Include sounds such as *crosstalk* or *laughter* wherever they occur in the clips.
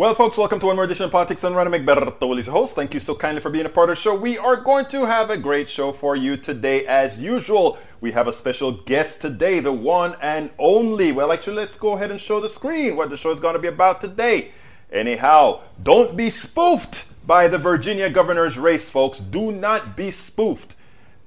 Well, folks, welcome to one more edition of Politics. I'm Egberto Willies, your host. Thank you so kindly for being a part of the show. We are going to have a great show for you today, as usual. We have a special guest today, the one and only. Well, actually, let's go ahead and show the screen what the show is going to be about today. Anyhow, don't be spoofed by the Virginia governor's race, folks. Do not be spoofed.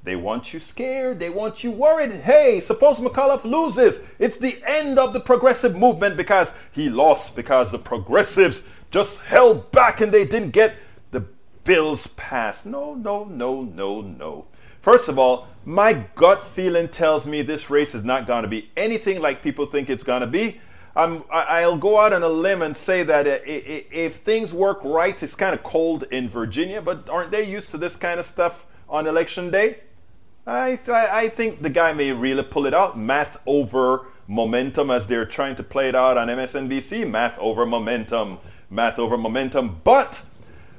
They want you scared. They want you worried. Hey, suppose McAuliffe loses. It's the end of the progressive movement because he lost because the progressives just held back and they didn't get the bills passed. No, no, no, no, no. First of all, my gut feeling tells me this race is not going to be anything like people think it's going to be. Um, I, will go out on a limb and say that if things work right, it's kind of cold in Virginia, but aren't they used to this kind of stuff on election day? I, th- I think the guy may really pull it out. Math over momentum as they're trying to play it out on MSNBC. Math over momentum. Math over momentum. But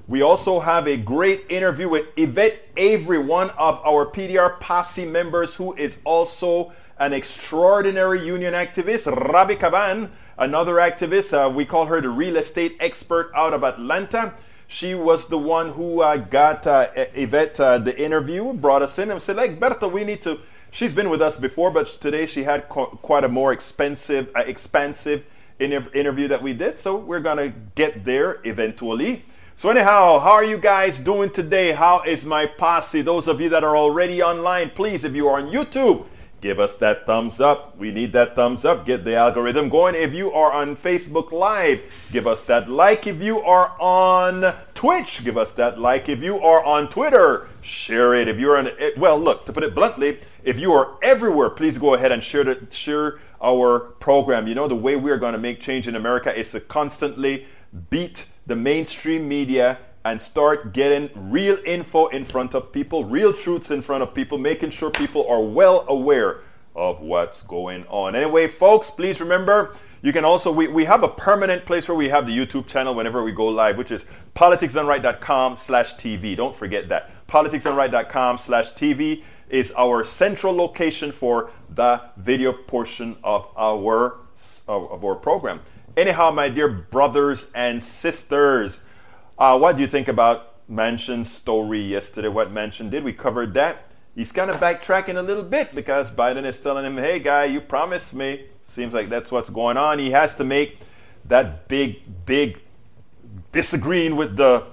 we also have a great interview with Yvette Avery, one of our PDR posse members who is also an extraordinary union activist. Robbie Caban, another activist. Uh, we call her the real estate expert out of Atlanta. She was the one who uh, got uh, Yvette uh, the interview, brought us in, and said, like, Berta, we need to. She's been with us before, but today she had qu- quite a more expensive, uh, expansive inter- interview that we did. So we're going to get there eventually. So, anyhow, how are you guys doing today? How is my posse? Those of you that are already online, please, if you are on YouTube, give us that thumbs up. We need that thumbs up. Get the algorithm going. If you are on Facebook Live, give us that like. If you are on Twitch, give us that like. If you are on Twitter, share it. If you're on, well, look, to put it bluntly, if you are everywhere, please go ahead and share the, share our program. You know, the way we're going to make change in America is to constantly beat the mainstream media and start getting real info in front of people, real truths in front of people, making sure people are well aware of what's going on. Anyway, folks, please remember you can also, we, we have a permanent place where we have the YouTube channel whenever we go live, which is politicsdoneright.com slash TV. Don't forget that. politicsdoneright.com slash TV is our central location for the video portion of our, of our program. Anyhow, my dear brothers and sisters, uh, what do you think about Manchin's story yesterday? What Manchin did? We covered that. He's kind of backtracking a little bit because Biden is telling him, hey, guy, you promised me. Seems like that's what's going on. He has to make that big, big disagreeing with the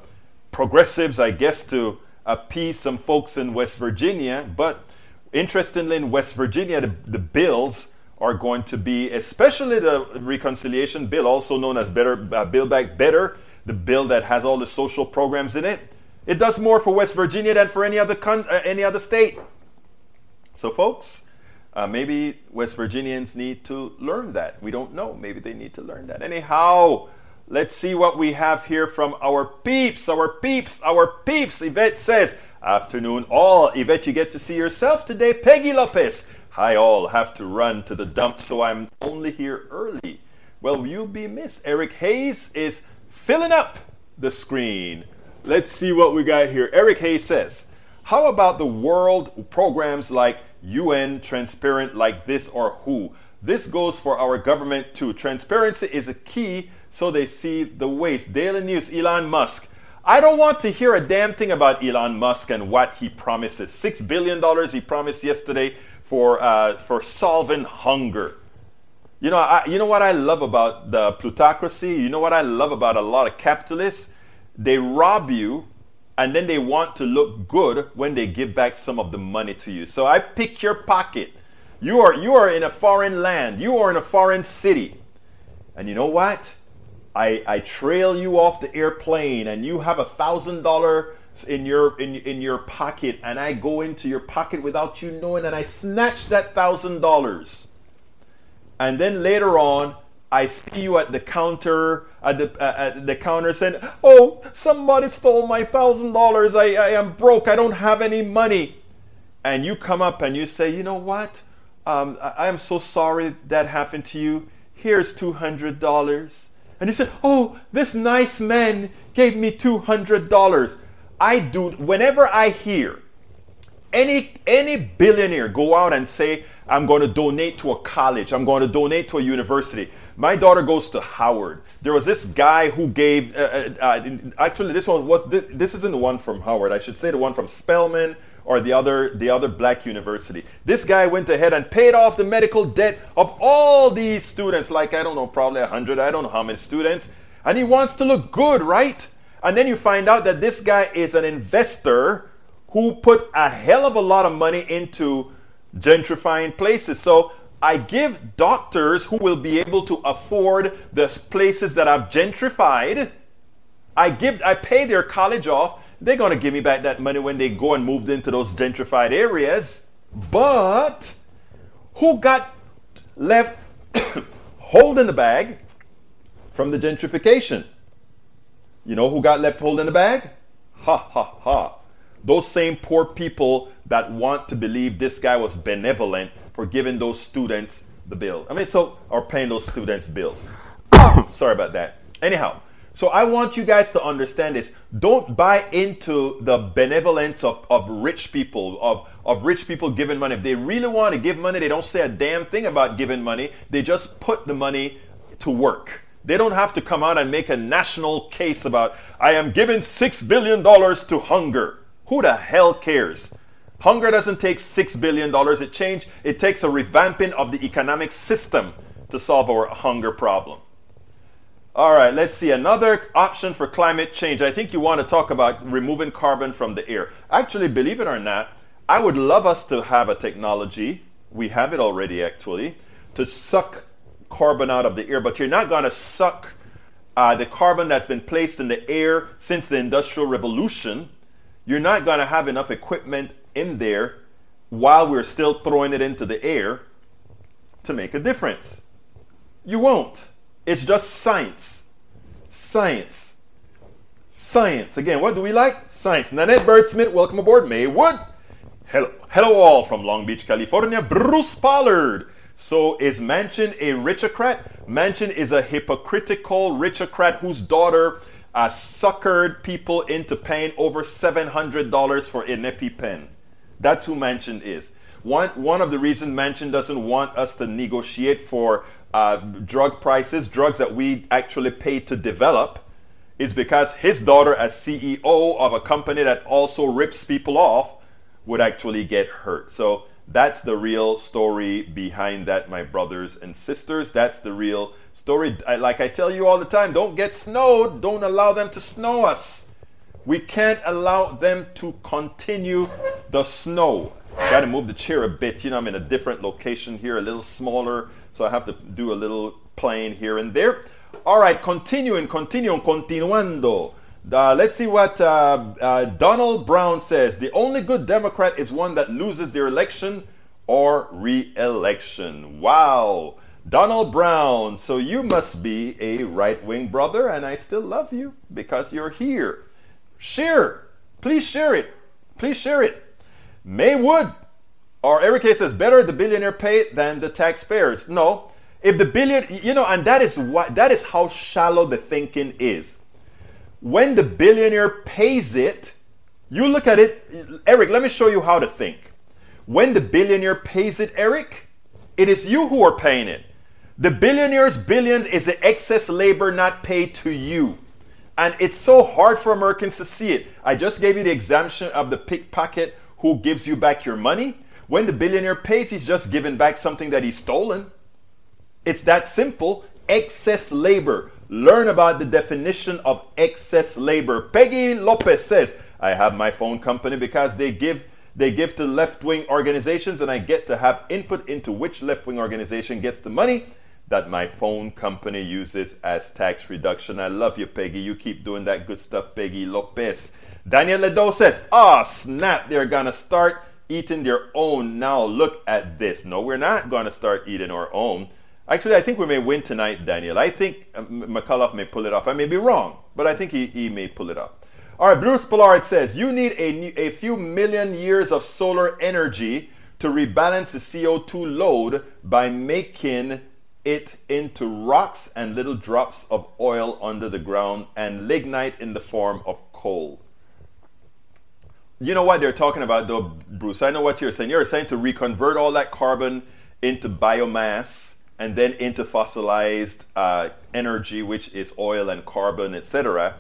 progressives, I guess, to appease some folks in West Virginia. But interestingly, in West Virginia, the, the bills are going to be, especially the reconciliation bill, also known as Better uh, Build Back Better, the bill that has all the social programs in it. It does more for West Virginia than for any other con- uh, any other state. So, folks, uh, maybe West Virginians need to learn that. We don't know. Maybe they need to learn that. Anyhow, let's see what we have here from our peeps. Our peeps. Our peeps. Yvette says, "Afternoon, all. Yvette, you get to see yourself today. Peggy Lopez. Hi, all. Have to run to the dump, so I'm only here early. Well, you'll be missed. Eric Hayes is filling up the screen. Let's see what we got here. Eric Hayes says, How about the world programs like UN, Transparent, like this, or WHO? This goes for our government too. Transparency is a key so they see the waste. Daily News, Elon Musk. I don't want to hear a damn thing about Elon Musk and what he promises. $6 billion he promised yesterday for, uh, for solving hunger. You know, I, you know what I love about the plutocracy? You know what I love about a lot of capitalists? They rob you and then they want to look good when they give back some of the money to you. So I pick your pocket. You are you are in a foreign land. You are in a foreign city. And you know what? I, I trail you off the airplane and you have a thousand dollar in your in, in your pocket and I go into your pocket without you knowing and I snatch that thousand dollars and then later on, I see you at the counter at the at the counter saying, "Oh, somebody stole my thousand dollars. I I am broke. I don't have any money." And you come up and you say, "You know what? Um, I, I am so sorry that happened to you. Here's two hundred dollars." And he said, "Oh, this nice man gave me two hundred dollars." I do whenever I hear any any billionaire go out and say I'm going to donate to a college. I'm going to donate to a university. My daughter goes to Howard. There was this guy who gave. Uh, uh, uh actually, this one was. This, this isn't the one from Howard. I should say the one from Spelman or the other the other black university. This guy went ahead and paid off the medical debt of all these students, like I don't know, probably a hundred, I don't know how many students, and he wants to look good, right? And then you find out that this guy is an investor who put a hell of a lot of money into gentrifying places. So I give doctors who will be able to afford the places that I've gentrified. I give I pay their college off they're going to give me back that money when they go and moved into those gentrified areas. But who got left *coughs* holding the bag from the gentrification? You know who got left holding the bag? Ha ha ha. Those same poor people that want to believe this guy was benevolent for giving those students the bill. I mean, so, or paying those students' bills. *coughs* Sorry about that. Anyhow, so I want you guys to understand this. Don't buy into the benevolence of, of rich people, of, of rich people giving money. If they really want to give money, they don't say a damn thing about giving money. They just put the money to work. They don't have to come out and make a national case about, I am giving $6 billion to hunger. Who the hell cares? Hunger doesn't take $6 billion. to change, it takes a revamping of the economic system to solve our hunger problem. All right, let's see. Another option for climate change. I think you want to talk about removing carbon from the air. Actually, believe it or not, I would love us to have a technology, we have it already actually, to suck carbon out of the air, but you're not going to suck uh, the carbon that's been placed in the air since the Industrial Revolution. You're not going to have enough equipment in there while we're still throwing it into the air to make a difference. You won't. It's just science. Science. Science. Again, what do we like? Science. Nanette Bird Smith, welcome aboard. May Maywood. Hello. Hello all from Long Beach, California. Bruce Pollard. So is Manchin a richocrat? Manchin is a hypocritical richocrat whose daughter uh, suckered people into paying over $700 for an EpiPen. That's who Manchin is. One, one of the reasons Manchin doesn't want us to negotiate for uh, drug prices, drugs that we actually pay to develop, is because his daughter, as CEO of a company that also rips people off, would actually get hurt. So that's the real story behind that, my brothers and sisters. That's the real story. I, like I tell you all the time, don't get snowed. Don't allow them to snow us. We can't allow them to continue the snow. Got to move the chair a bit. You know, I'm in a different location here, a little smaller so I have to do a little playing here and there. All right, continuing, continuing, continuando. Uh, let's see what uh, uh, Donald Brown says. The only good Democrat is one that loses their election or re election. Wow. Donald Brown, so you must be a right wing brother, and I still love you because you're here. Share. Please share it. Please share it. Maywood, or Eric K says, better the billionaire pay than the taxpayers. No. If the billion, you know, and that is what that is how shallow the thinking is. When the billionaire pays it, you look at it, Eric, let me show you how to think. When the billionaire pays it, Eric, it is you who are paying it. The billionaire's billions is the excess labor not paid to you. And it's so hard for Americans to see it. I just gave you the exemption of the pickpocket who gives you back your money. When the billionaire pays, he's just giving back something that he's stolen. It's that simple. Excess labor. Learn about the definition of excess labor. Peggy Lopez says, I have my phone company because they give they give to left-wing organizations and I get to have input into which left-wing organization gets the money that my phone company uses as tax reduction. I love you, Peggy. You keep doing that good stuff, Peggy Lopez. Daniel Ledo says, oh, snap, they're gonna start eating their own. Now look at this. No, we're not going to start eating our own. Actually, I think we may win tonight, Daniel. I think uh, McAuliffe may pull it off. I may be wrong, but I think he, he may pull it off. All right, Bruce Pollard says you need a, a few million years of solar energy to rebalance the CO2 load by making it into rocks and little drops of oil under the ground and lignite in the form of coal. You know what they're talking about, though, Bruce? I know what you're saying. You're saying to reconvert all that carbon into biomass and then into fossilized uh, energy, which is oil and carbon, etc.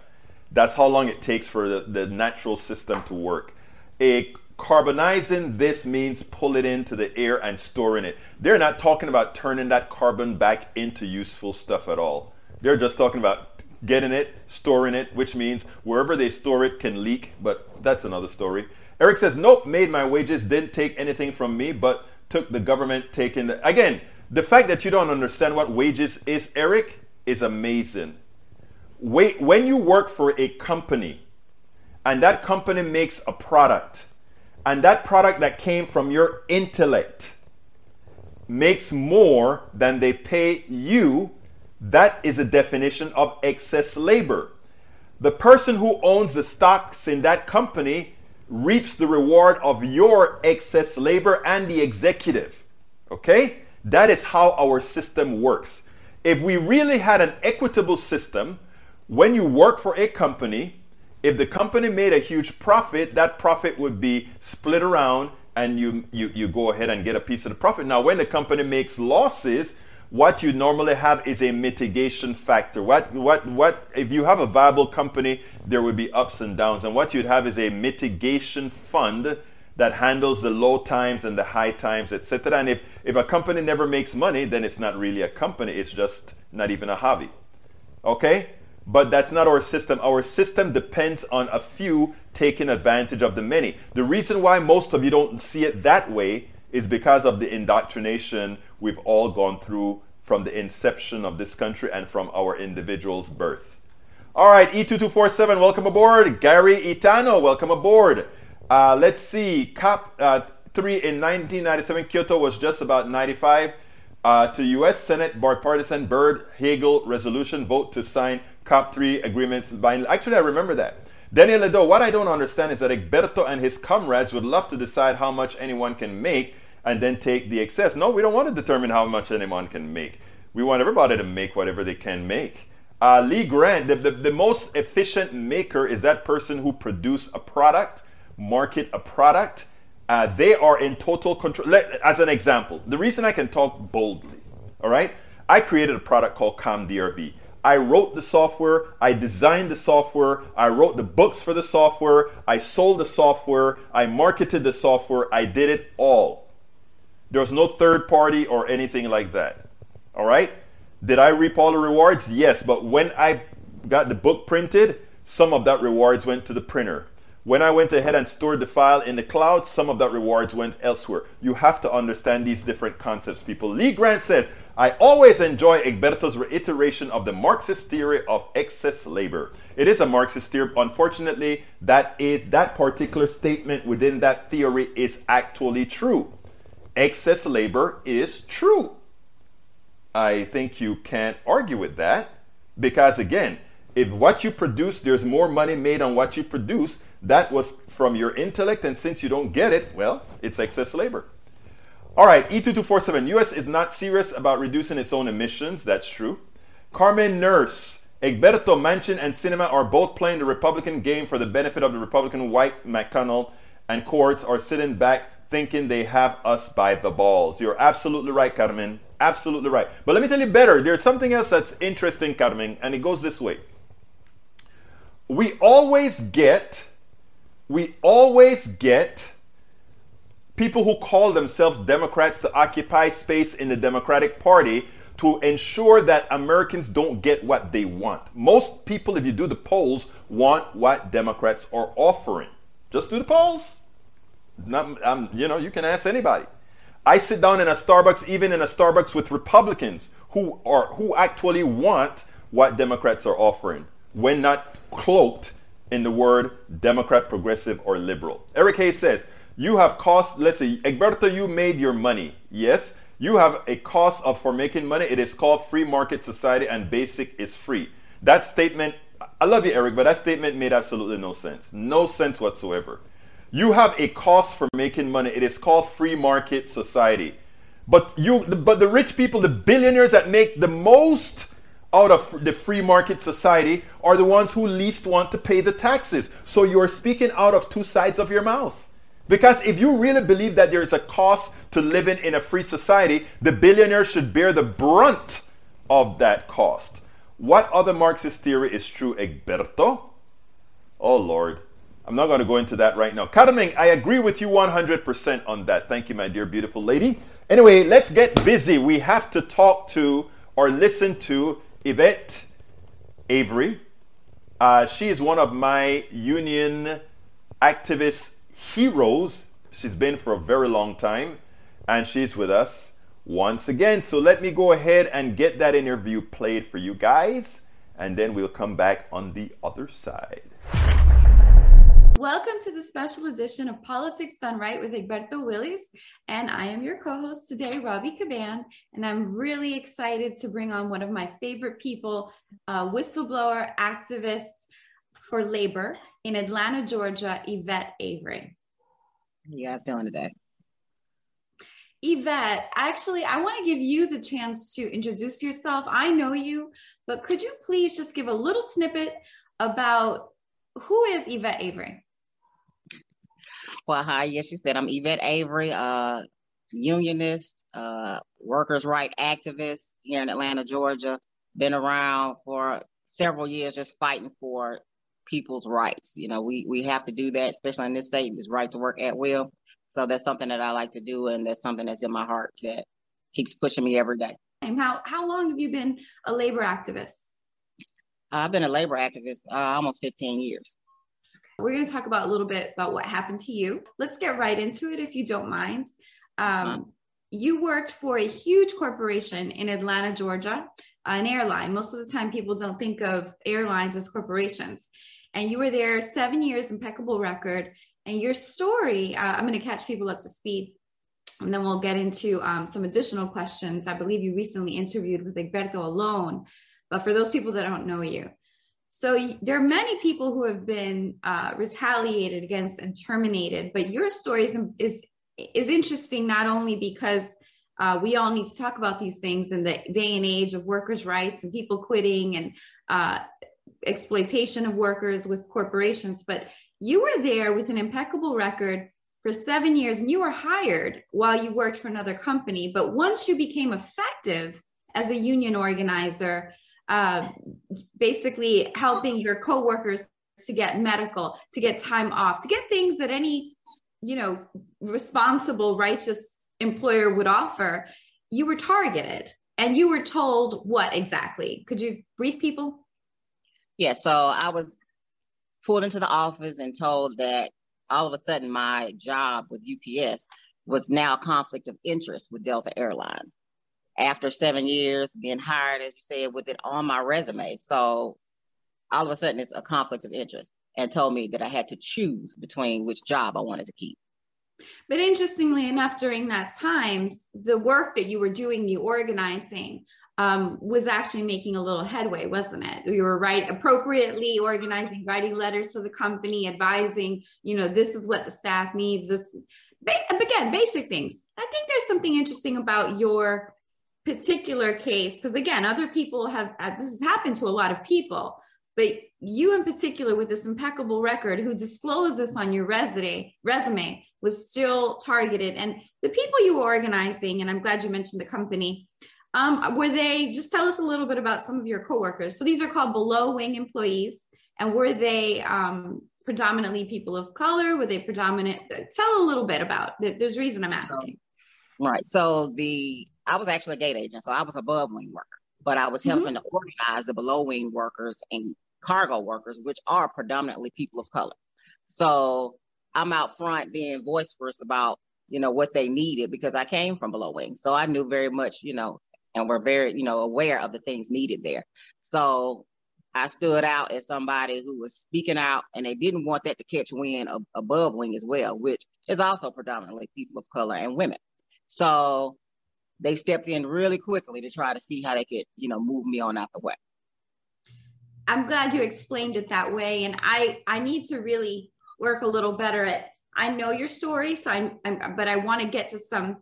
That's how long it takes for the, the natural system to work. A carbonizing this means pull it into the air and storing it. They're not talking about turning that carbon back into useful stuff at all. They're just talking about getting it, storing it, which means wherever they store it can leak, but that's another story. Eric says, Nope, made my wages, didn't take anything from me, but took the government taking the. Again, the fact that you don't understand what wages is, Eric, is amazing. Wait, when you work for a company and that company makes a product, and that product that came from your intellect makes more than they pay you, that is a definition of excess labor. The person who owns the stocks in that company reaps the reward of your excess labor and the executive. Okay? That is how our system works. If we really had an equitable system, when you work for a company, if the company made a huge profit, that profit would be split around and you, you, you go ahead and get a piece of the profit. Now, when the company makes losses, what you normally have is a mitigation factor. What, what, what, if you have a viable company, there would be ups and downs. And what you'd have is a mitigation fund that handles the low times and the high times, etc. And if, if a company never makes money, then it's not really a company, it's just not even a hobby. Okay? But that's not our system. Our system depends on a few taking advantage of the many. The reason why most of you don't see it that way is because of the indoctrination we've all gone through from the inception of this country and from our individual's birth. All right, E2247, welcome aboard. Gary Itano, welcome aboard. Uh, let's see, COP uh, 3 in 1997, Kyoto was just about 95. Uh, to U.S. Senate bipartisan Byrd Hagel resolution vote to sign COP3 agreements. By, actually, I remember that. Daniel Ledo, what I don't understand is that Egberto and his comrades would love to decide how much anyone can make and then take the excess. No, we don't want to determine how much anyone can make. We want everybody to make whatever they can make. Uh, Lee Grant, the, the, the most efficient maker is that person who produce a product, market a product. Uh, they are in total control. Let, as an example, the reason I can talk boldly, all right, I created a product called ComDRV. I wrote the software, I designed the software, I wrote the books for the software, I sold the software, I marketed the software, I did it all. There was no third party or anything like that. All right? Did I reap all the rewards? Yes, but when I got the book printed, some of that rewards went to the printer. When I went ahead and stored the file in the cloud, some of that rewards went elsewhere. You have to understand these different concepts, people. Lee Grant says, I always enjoy Egberto's reiteration of the Marxist theory of excess labor. It is a Marxist theory. Unfortunately, that is that particular statement within that theory is actually true. Excess labor is true. I think you can't argue with that because again, if what you produce, there's more money made on what you produce, that was from your intellect, and since you don't get it, well, it's excess labor. All right, E2247. US is not serious about reducing its own emissions. That's true. Carmen Nurse. Egberto, Manchin, and Sinema are both playing the Republican game for the benefit of the Republican white McConnell, and courts are sitting back thinking they have us by the balls. You're absolutely right, Carmen. Absolutely right. But let me tell you better. There's something else that's interesting, Carmen, and it goes this way. We always get, we always get people who call themselves Democrats to occupy space in the Democratic Party to ensure that Americans don't get what they want. Most people, if you do the polls, want what Democrats are offering. Just do the polls. Not, um, you know, you can ask anybody. I sit down in a Starbucks, even in a Starbucks with Republicans who are who actually want what Democrats are offering, when not cloaked in the word Democrat, progressive, or liberal. Eric Hayes says, you have cost, let's say, Egberto, you made your money. Yes, you have a cost of for making money. It is called free market society and basic is free. That statement, I love you, Eric, but that statement made absolutely no sense. No sense whatsoever. You have a cost for making money. It is called free market society. But you but the rich people, the billionaires that make the most out of the free market society are the ones who least want to pay the taxes. So you're speaking out of two sides of your mouth. Because if you really believe that there is a cost to living in a free society, the billionaire should bear the brunt of that cost. What other Marxist theory is true, Egberto? Oh, Lord. I'm not going to go into that right now. Kataming, I agree with you 100% on that. Thank you, my dear, beautiful lady. Anyway, let's get busy. We have to talk to or listen to Yvette Avery. Uh, she is one of my union activist heroes. She's been for a very long time, and she's with us once again. So let me go ahead and get that interview played for you guys, and then we'll come back on the other side. Welcome to the special edition of Politics Done Right with Egberto Willies. And I am your co host today, Robbie Caban. And I'm really excited to bring on one of my favorite people, a whistleblower, activist for labor in Atlanta, Georgia, Yvette Avery. How you guys doing today? Yvette, actually, I want to give you the chance to introduce yourself. I know you, but could you please just give a little snippet about who is Yvette Avery? Well, hi. Yes, you said I'm Yvette Avery, uh, unionist, uh, workers' right activist here in Atlanta, Georgia. Been around for several years, just fighting for people's rights. You know, we we have to do that, especially in this state, is right to work at will. So that's something that I like to do, and that's something that's in my heart that keeps pushing me every day. How how long have you been a labor activist? I've been a labor activist uh, almost 15 years. We're going to talk about a little bit about what happened to you. Let's get right into it if you don't mind. Um, you worked for a huge corporation in Atlanta, Georgia, an airline. Most of the time, people don't think of airlines as corporations. And you were there seven years, impeccable record. And your story, uh, I'm going to catch people up to speed and then we'll get into um, some additional questions. I believe you recently interviewed with Egberto alone, but for those people that don't know you, so there are many people who have been uh, retaliated against and terminated, but your story is is, is interesting not only because uh, we all need to talk about these things in the day and age of workers' rights and people quitting and uh, exploitation of workers with corporations, but you were there with an impeccable record for seven years and you were hired while you worked for another company. But once you became effective as a union organizer, uh, basically helping your coworkers to get medical, to get time off, to get things that any, you know, responsible, righteous employer would offer, you were targeted and you were told what exactly? Could you brief people? Yeah, so I was pulled into the office and told that all of a sudden my job with UPS was now a conflict of interest with Delta Airlines after seven years being hired, as you said, with it on my resume. So all of a sudden it's a conflict of interest and told me that I had to choose between which job I wanted to keep. But interestingly enough, during that time, the work that you were doing, the organizing, um, was actually making a little headway, wasn't it? You were right appropriately organizing, writing letters to the company, advising, you know, this is what the staff needs. This, again, basic things. I think there's something interesting about your particular case, because again, other people have, uh, this has happened to a lot of people, but you in particular with this impeccable record who disclosed this on your resume, resume was still targeted. And the people you were organizing, and I'm glad you mentioned the company, um, were they, just tell us a little bit about some of your coworkers. So these are called below wing employees. And were they um, predominantly people of color? Were they predominant? Tell a little bit about, that. there's reason I'm asking. Right. So the I was actually a gate agent, so I was above wing worker, but I was mm-hmm. helping mm-hmm. to organize the below wing workers and cargo workers, which are predominantly people of color. So I'm out front being voiceless about, you know, what they needed because I came from below wing. So I knew very much, you know, and we're very, you know, aware of the things needed there. So I stood out as somebody who was speaking out and they didn't want that to catch wind of, above wing as well, which is also predominantly people of color and women. So they stepped in really quickly to try to see how they could, you know, move me on out the way. I'm glad you explained it that way. And I, I need to really work a little better at, I know your story. So I'm, I'm but I want to get to some,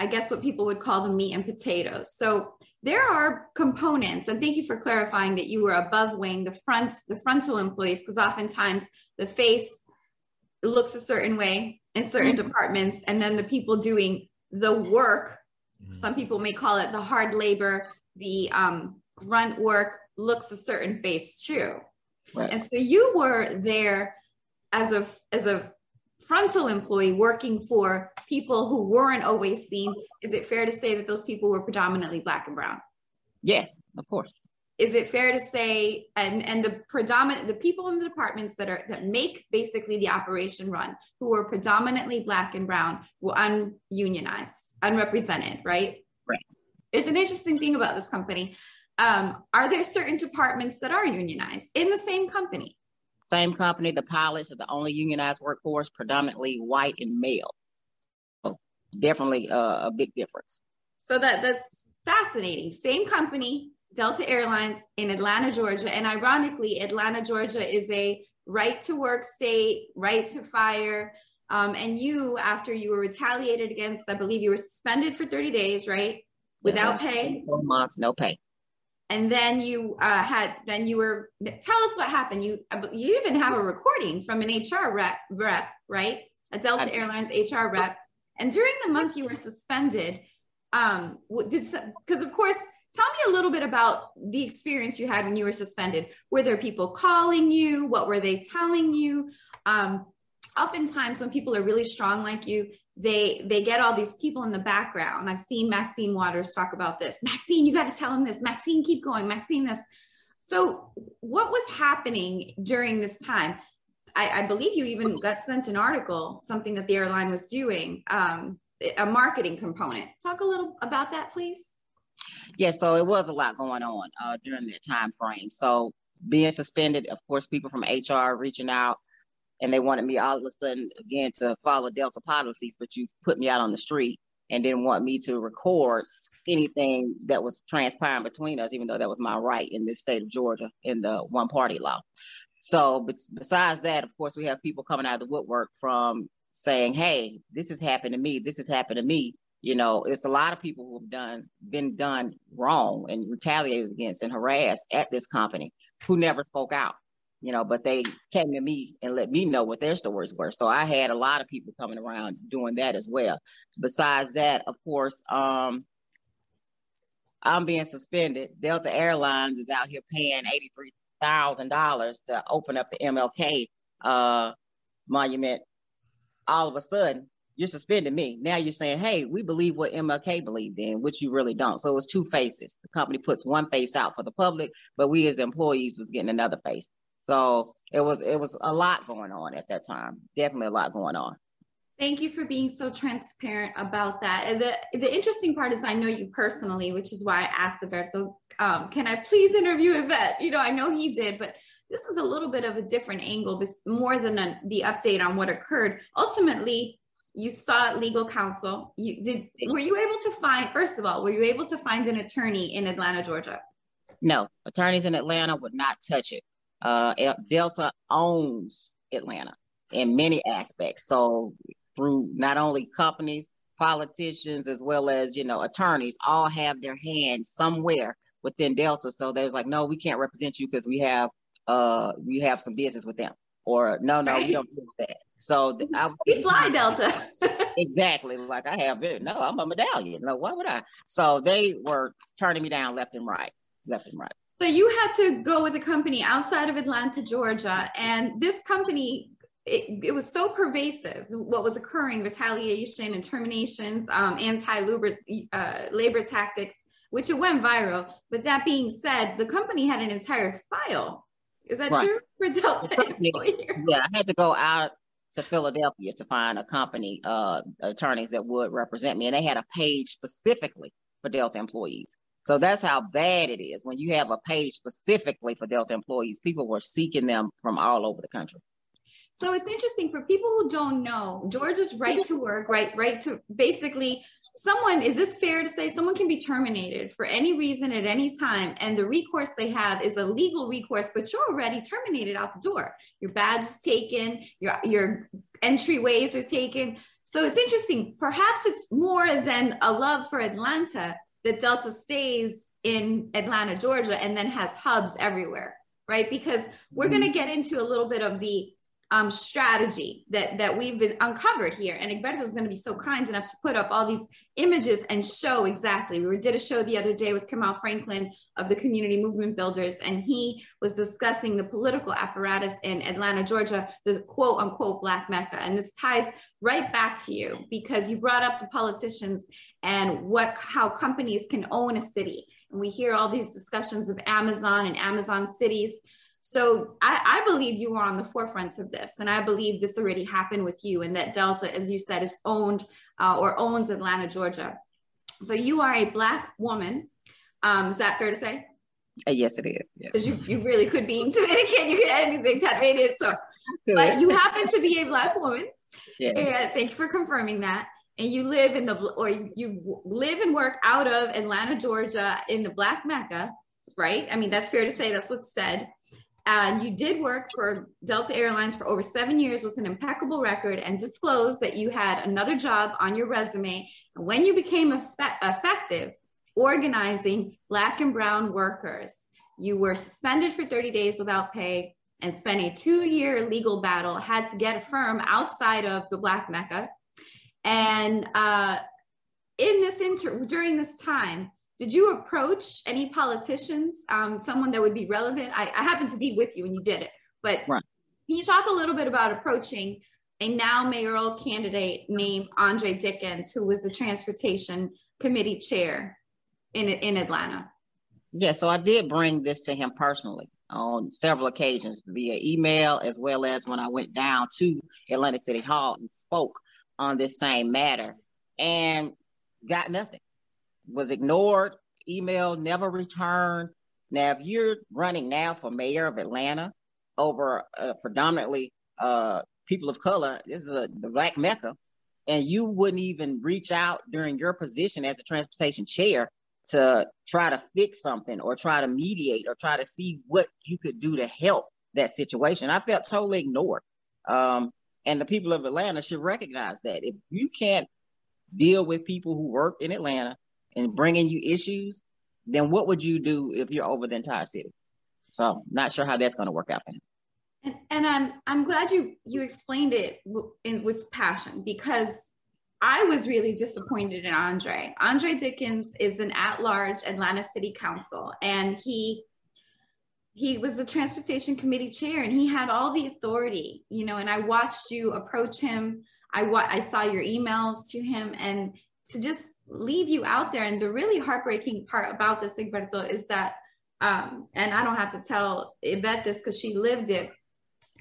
I guess what people would call the meat and potatoes. So there are components and thank you for clarifying that you were above wing, the front, the frontal employees, because oftentimes the face looks a certain way in certain mm-hmm. departments. And then the people doing the work, mm-hmm. some people may call it the hard labor, the um, grunt work looks a certain face too. Right. And so you were there as a as a frontal employee working for people who weren't always seen. Is it fair to say that those people were predominantly black and brown? Yes, of course. Is it fair to say and and the predominant the people in the departments that are that make basically the operation run who were predominantly black and brown were ununionized, unrepresented, right? Right. There's an interesting thing about this company. Um, are there certain departments that are unionized in the same company? Same company, the pilots are the only unionized workforce, predominantly white and male. So definitely uh, a big difference. So that that's fascinating. Same company, Delta Airlines in Atlanta, Georgia, and ironically, Atlanta, Georgia is a right to work state, right to fire. Um, and you, after you were retaliated against, I believe you were suspended for 30 days, right? Without pay. One month, no pay. And then you uh, had then you were tell us what happened. You you even have a recording from an hr rep, rep right? A delta airlines hr rep. And during the month you were suspended um because of course tell me a little bit about the experience you had when you were suspended. Were there people calling you? What were they telling you? Um oftentimes when people are really strong like you they they get all these people in the background. I've seen maxine waters talk about this. Maxine you got to tell him this. Maxine keep going. Maxine this. So what was happening during this time? I, I believe you even got sent an article something that the airline was doing um, a marketing component. Talk a little about that please yeah so it was a lot going on uh, during that time frame so being suspended of course people from hr reaching out and they wanted me all of a sudden again to follow Delta policies, but you put me out on the street and didn't want me to record anything that was transpiring between us, even though that was my right in this state of Georgia in the one party law. So, but besides that, of course, we have people coming out of the woodwork from saying, "Hey, this has happened to me. This has happened to me." You know, it's a lot of people who have done been done wrong and retaliated against and harassed at this company who never spoke out you know, but they came to me and let me know what their stories were. So I had a lot of people coming around doing that as well. Besides that, of course, um, I'm being suspended. Delta Airlines is out here paying eighty-three thousand dollars to open up the MLK uh, monument. All of a sudden, you're suspending me. Now you're saying, hey, we believe what MLK believed in, which you really don't. So it was two faces. The company puts one face out for the public, but we as employees was getting another face. So it was it was a lot going on at that time. Definitely a lot going on. Thank you for being so transparent about that. The the interesting part is I know you personally, which is why I asked Alberto, um, can I please interview Yvette? You know, I know he did, but this is a little bit of a different angle, more than a, the update on what occurred. Ultimately, you sought legal counsel. You did. Were you able to find? First of all, were you able to find an attorney in Atlanta, Georgia? No, attorneys in Atlanta would not touch it uh, Delta owns Atlanta in many aspects. So through not only companies, politicians, as well as you know attorneys, all have their hands somewhere within Delta. So there's like, no, we can't represent you because we have uh we have some business with them, or no, no, right. we don't do that. So I we fly Delta. exactly. Like I have it. No, I'm a medallion. No, why would I? So they were turning me down left and right, left and right. So you had to go with a company outside of Atlanta, Georgia, and this company it, it, was so pervasive what was occurring retaliation and terminations um, anti-labor uh, labor tactics which it went viral but that being said the company had an entire file is that right. true for delta yeah i had to go out to philadelphia to find a company uh, attorneys that would represent me and they had a page specifically for delta employees so that's how bad it is. When you have a page specifically for Delta employees, people were seeking them from all over the country. So it's interesting for people who don't know, Georgia's right to work, right, right to basically someone, is this fair to say someone can be terminated for any reason at any time? And the recourse they have is a legal recourse, but you're already terminated out the door. Your badge is taken, your your entryways are taken. So it's interesting. Perhaps it's more than a love for Atlanta that Delta stays in Atlanta, Georgia, and then has hubs everywhere, right? Because we're going to mm-hmm. get into a little bit of the um, strategy that that we've been uncovered here. And Egberto is going to be so kind enough to put up all these images and show exactly. We did a show the other day with Kamal Franklin of the Community Movement Builders, and he was discussing the political apparatus in Atlanta, Georgia, the quote unquote Black Mecca. And this ties right back to you because you brought up the politicians and what how companies can own a city. And we hear all these discussions of Amazon and Amazon cities. So I, I, believe you are on the forefront of this, and I believe this already happened with you, and that Delta, as you said, is owned uh, or owns Atlanta, Georgia. So you are a black woman. Um, is that fair to say? Uh, yes, it is. Because you, you really could be Dominican, *laughs* you could anything that made it so. But you happen to be a black woman. Yeah. And thank you for confirming that. And you live in the or you live and work out of Atlanta, Georgia, in the Black Mecca, right? I mean, that's fair to say. That's what's said. And you did work for Delta Airlines for over seven years with an impeccable record and disclosed that you had another job on your resume. And when you became effect- effective organizing Black and Brown workers, you were suspended for 30 days without pay and spent a two year legal battle, had to get a firm outside of the Black Mecca. And uh, in this inter- during this time, did you approach any politicians, um, someone that would be relevant? I, I happened to be with you when you did it, but right. can you talk a little bit about approaching a now mayoral candidate named Andre Dickens, who was the transportation committee chair in, in Atlanta? Yeah, so I did bring this to him personally on several occasions via email, as well as when I went down to Atlanta City Hall and spoke on this same matter and got nothing was ignored, email never returned. Now, if you're running now for mayor of Atlanta over uh, predominantly uh, people of color, this is a, the Black Mecca, and you wouldn't even reach out during your position as a transportation chair to try to fix something or try to mediate or try to see what you could do to help that situation. I felt totally ignored. Um, and the people of Atlanta should recognize that if you can't deal with people who work in Atlanta and bringing you issues, then what would you do if you're over the entire city? So not sure how that's going to work out for him. And, and I'm I'm glad you you explained it w- in, with passion because I was really disappointed in Andre. Andre Dickens is an at-large Atlanta City Council, and he he was the transportation committee chair, and he had all the authority, you know. And I watched you approach him. I wa- I saw your emails to him, and to just leave you out there. And the really heartbreaking part about this, Egberto, is that, um, and I don't have to tell Yvette this because she lived it.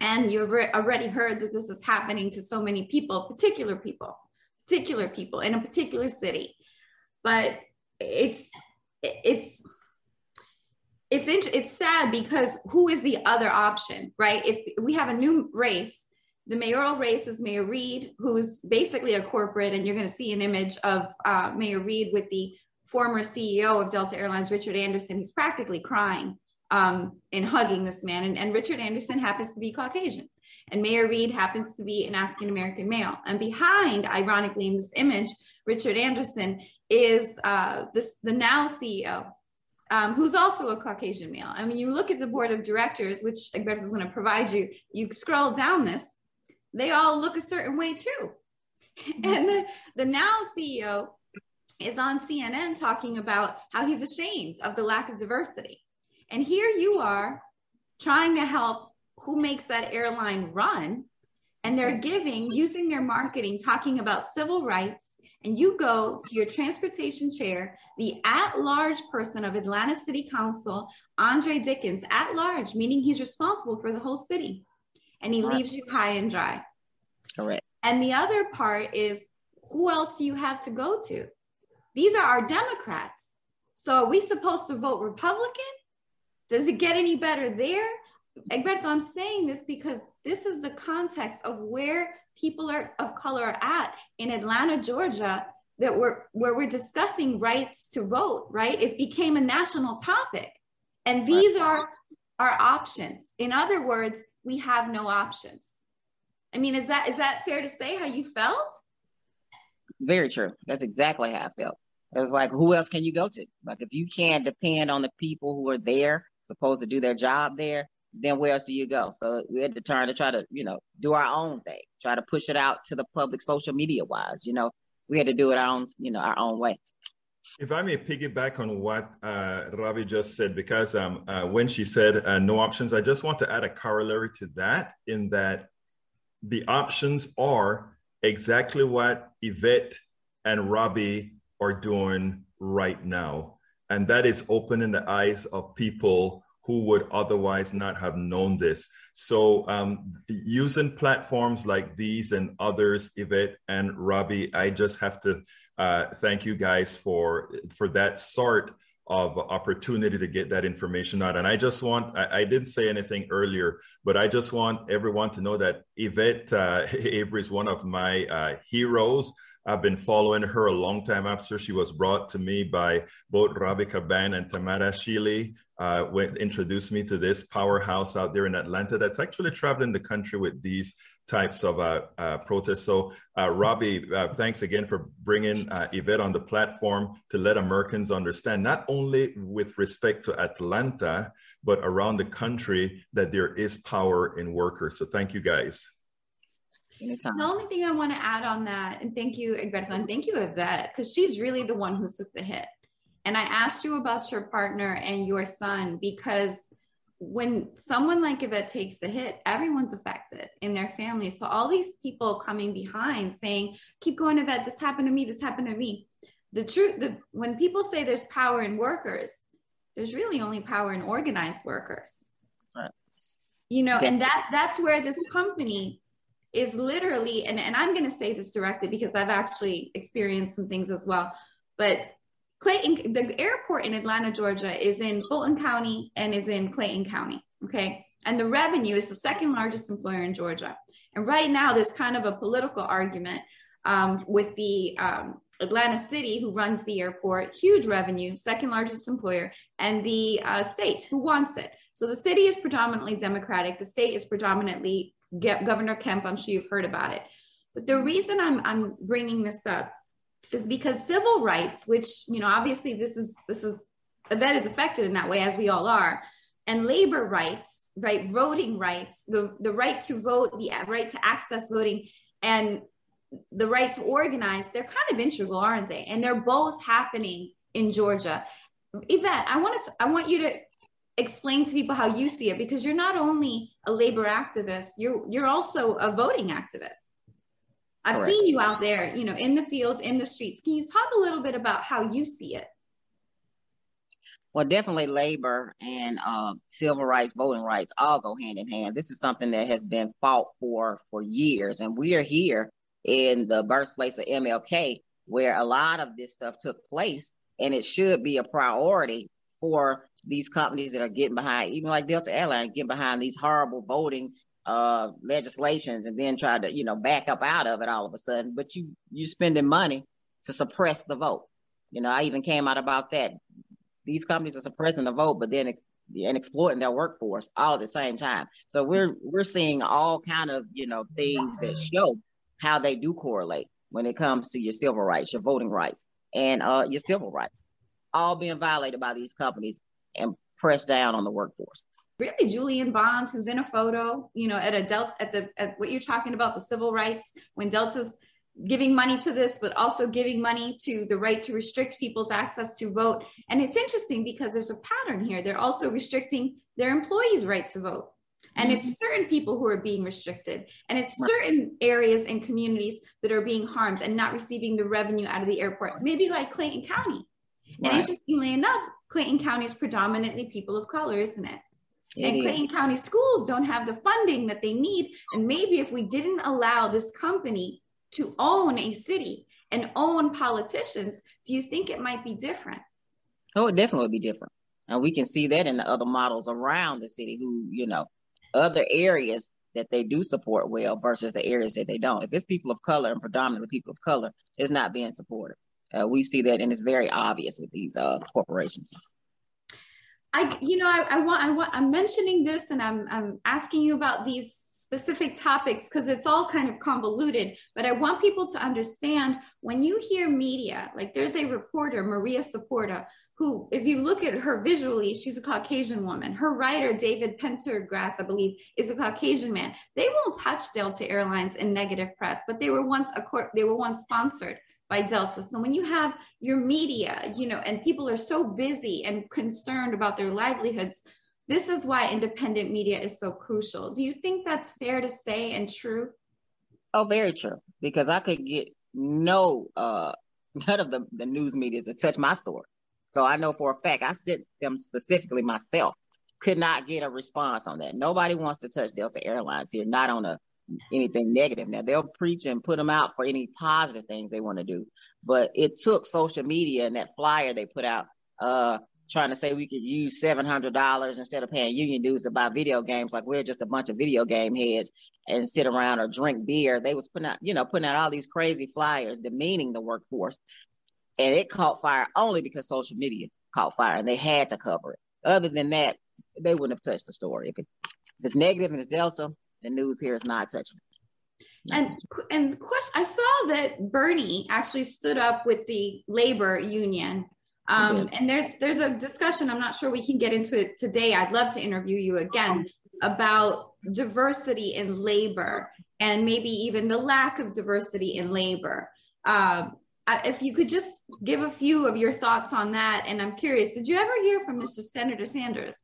And you've already heard that this is happening to so many people, particular people, particular people in a particular city. But it's, it's, it's it's sad because who is the other option, right? If we have a new race the mayoral race is Mayor Reed, who's basically a corporate, and you're going to see an image of uh, Mayor Reed with the former CEO of Delta Airlines, Richard Anderson. He's practically crying um, and hugging this man. And, and Richard Anderson happens to be Caucasian, and Mayor Reed happens to be an African American male. And behind, ironically, in this image, Richard Anderson is uh, this the now CEO um, who's also a Caucasian male. I mean, you look at the board of directors, which Egberto is going to provide you, you scroll down this, they all look a certain way too. Mm-hmm. And the, the now CEO is on CNN talking about how he's ashamed of the lack of diversity. And here you are trying to help who makes that airline run. And they're giving, using their marketing, talking about civil rights. And you go to your transportation chair, the at large person of Atlanta City Council, Andre Dickens, at large, meaning he's responsible for the whole city and he leaves you high and dry. Correct. And the other part is who else do you have to go to? These are our Democrats. So are we supposed to vote Republican? Does it get any better there? Egberto, I'm saying this because this is the context of where people are, of color are at in Atlanta, Georgia, that we're where we're discussing rights to vote, right? It became a national topic. And these are our options. In other words, we have no options. I mean, is that is that fair to say how you felt? Very true. That's exactly how I felt. It was like, who else can you go to? Like, if you can't depend on the people who are there, supposed to do their job there, then where else do you go? So we had to turn to try to, you know, do our own thing, try to push it out to the public social media wise. You know, we had to do it our own, you know, our own way. If I may piggyback on what uh, Ravi just said, because um, uh, when she said uh, no options, I just want to add a corollary to that in that the options are exactly what Yvette and Robbie are doing right now. And that is opening the eyes of people who would otherwise not have known this. So, um, using platforms like these and others, Yvette and Robbie, I just have to uh, thank you guys for for that sort of opportunity to get that information out. And I just want, I, I, didn't say anything earlier, but I just want everyone to know that Yvette uh, *laughs* Avery is one of my uh, heroes. I've been following her a long time after she was brought to me by both Robbie Caban and Tamara Sheely, uh, introduced me to this powerhouse out there in Atlanta that's actually traveling the country with these types of uh, uh, protests. So, uh, Robbie, uh, thanks again for bringing uh, Yvette on the platform to let Americans understand, not only with respect to Atlanta, but around the country, that there is power in workers. So, thank you guys. Anytime. The only thing I want to add on that, and thank you, Egberto, and thank you, Yvette, because she's really the one who took the hit. And I asked you about your partner and your son because when someone like Yvette takes the hit, everyone's affected in their family. So all these people coming behind saying, keep going, Yvette, this happened to me, this happened to me. The truth, the, when people say there's power in workers, there's really only power in organized workers. Right. You know, and that that's where this company is literally, and, and I'm going to say this directly because I've actually experienced some things as well, but Clayton, the airport in Atlanta, Georgia is in Fulton County and is in Clayton County. Okay. And the revenue is the second largest employer in Georgia. And right now, there's kind of a political argument um, with the um, Atlanta City, who runs the airport, huge revenue, second largest employer, and the uh, state, who wants it. So the city is predominantly Democratic, the state is predominantly Governor Kemp. I'm sure you've heard about it. But the reason I'm, I'm bringing this up is because civil rights, which you know, obviously this is this is Yvette is affected in that way, as we all are, and labor rights, right, voting rights, the the right to vote, the right to access voting, and the right to organize, they're kind of integral, aren't they? And they're both happening in Georgia. Yvette, I wanted to, I want you to explain to people how you see it because you're not only a labor activist, you're you're also a voting activist. I've Correct. seen you out there, you know, in the fields, in the streets. Can you talk a little bit about how you see it? Well, definitely labor and uh, civil rights, voting rights all go hand in hand. This is something that has been fought for for years, and we are here in the birthplace of MLK, where a lot of this stuff took place, and it should be a priority for these companies that are getting behind, even like Delta Airlines, getting behind these horrible voting uh, legislations and then try to, you know, back up out of it all of a sudden. But you you spending money to suppress the vote. You know, I even came out about that. These companies are suppressing the vote, but then ex- and exploiting their workforce all at the same time. So we're we're seeing all kind of you know things that show how they do correlate when it comes to your civil rights, your voting rights, and uh, your civil rights, all being violated by these companies and pressed down on the workforce really Julian Bond, who's in a photo, you know, at a Delta, at the, at what you're talking about, the civil rights, when Delta's giving money to this, but also giving money to the right to restrict people's access to vote. And it's interesting because there's a pattern here. They're also restricting their employees' right to vote. And mm-hmm. it's certain people who are being restricted. And it's certain areas and communities that are being harmed and not receiving the revenue out of the airport, maybe like Clayton County. Right. And interestingly enough, Clayton County is predominantly people of color, isn't it? And Clayton County schools don't have the funding that they need. And maybe if we didn't allow this company to own a city and own politicians, do you think it might be different? Oh, it definitely would be different. And we can see that in the other models around the city who, you know, other areas that they do support well versus the areas that they don't. If it's people of color and predominantly people of color, it's not being supported. Uh, we see that and it's very obvious with these uh, corporations. I, you know, I, I, want, I want, I'm mentioning this and I'm, I'm asking you about these specific topics because it's all kind of convoluted. But I want people to understand when you hear media, like there's a reporter, Maria Saporta, who, if you look at her visually, she's a Caucasian woman. Her writer, David Pendergrass, I believe, is a Caucasian man. They won't touch Delta Airlines in negative press, but they were once a court, they were once sponsored by Delta. So when you have your media, you know, and people are so busy and concerned about their livelihoods, this is why independent media is so crucial. Do you think that's fair to say and true? Oh, very true. Because I could get no uh *laughs* none of the, the news media to touch my story. So I know for a fact I sent them specifically myself. Could not get a response on that. Nobody wants to touch Delta Airlines here, not on a anything negative. Now they'll preach and put them out for any positive things they want to do. But it took social media and that flyer they put out, uh, trying to say we could use seven hundred dollars instead of paying union dues to buy video games, like we're just a bunch of video game heads and sit around or drink beer. They was putting out, you know, putting out all these crazy flyers demeaning the workforce and it caught fire only because social media caught fire and they had to cover it. Other than that, they wouldn't have touched the story. If, it, if it's negative and it's Delta, the news here is not touching it. And and question I saw that Bernie actually stood up with the labor union. Um, and there's there's a discussion. I'm not sure we can get into it today. I'd love to interview you again about diversity in labor and maybe even the lack of diversity in labor. Uh, if you could just give a few of your thoughts on that. And I'm curious, did you ever hear from Mr. Senator Sanders?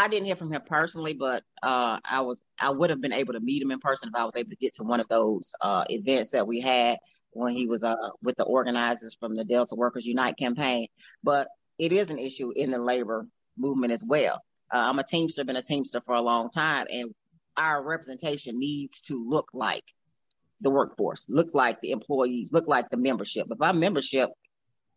I didn't hear from him personally, but uh, I was I would have been able to meet him in person if I was able to get to one of those uh, events that we had when he was uh, with the organizers from the Delta Workers Unite campaign. But it is an issue in the labor movement as well. Uh, I'm a Teamster, been a Teamster for a long time, and our representation needs to look like the workforce, look like the employees, look like the membership. If our membership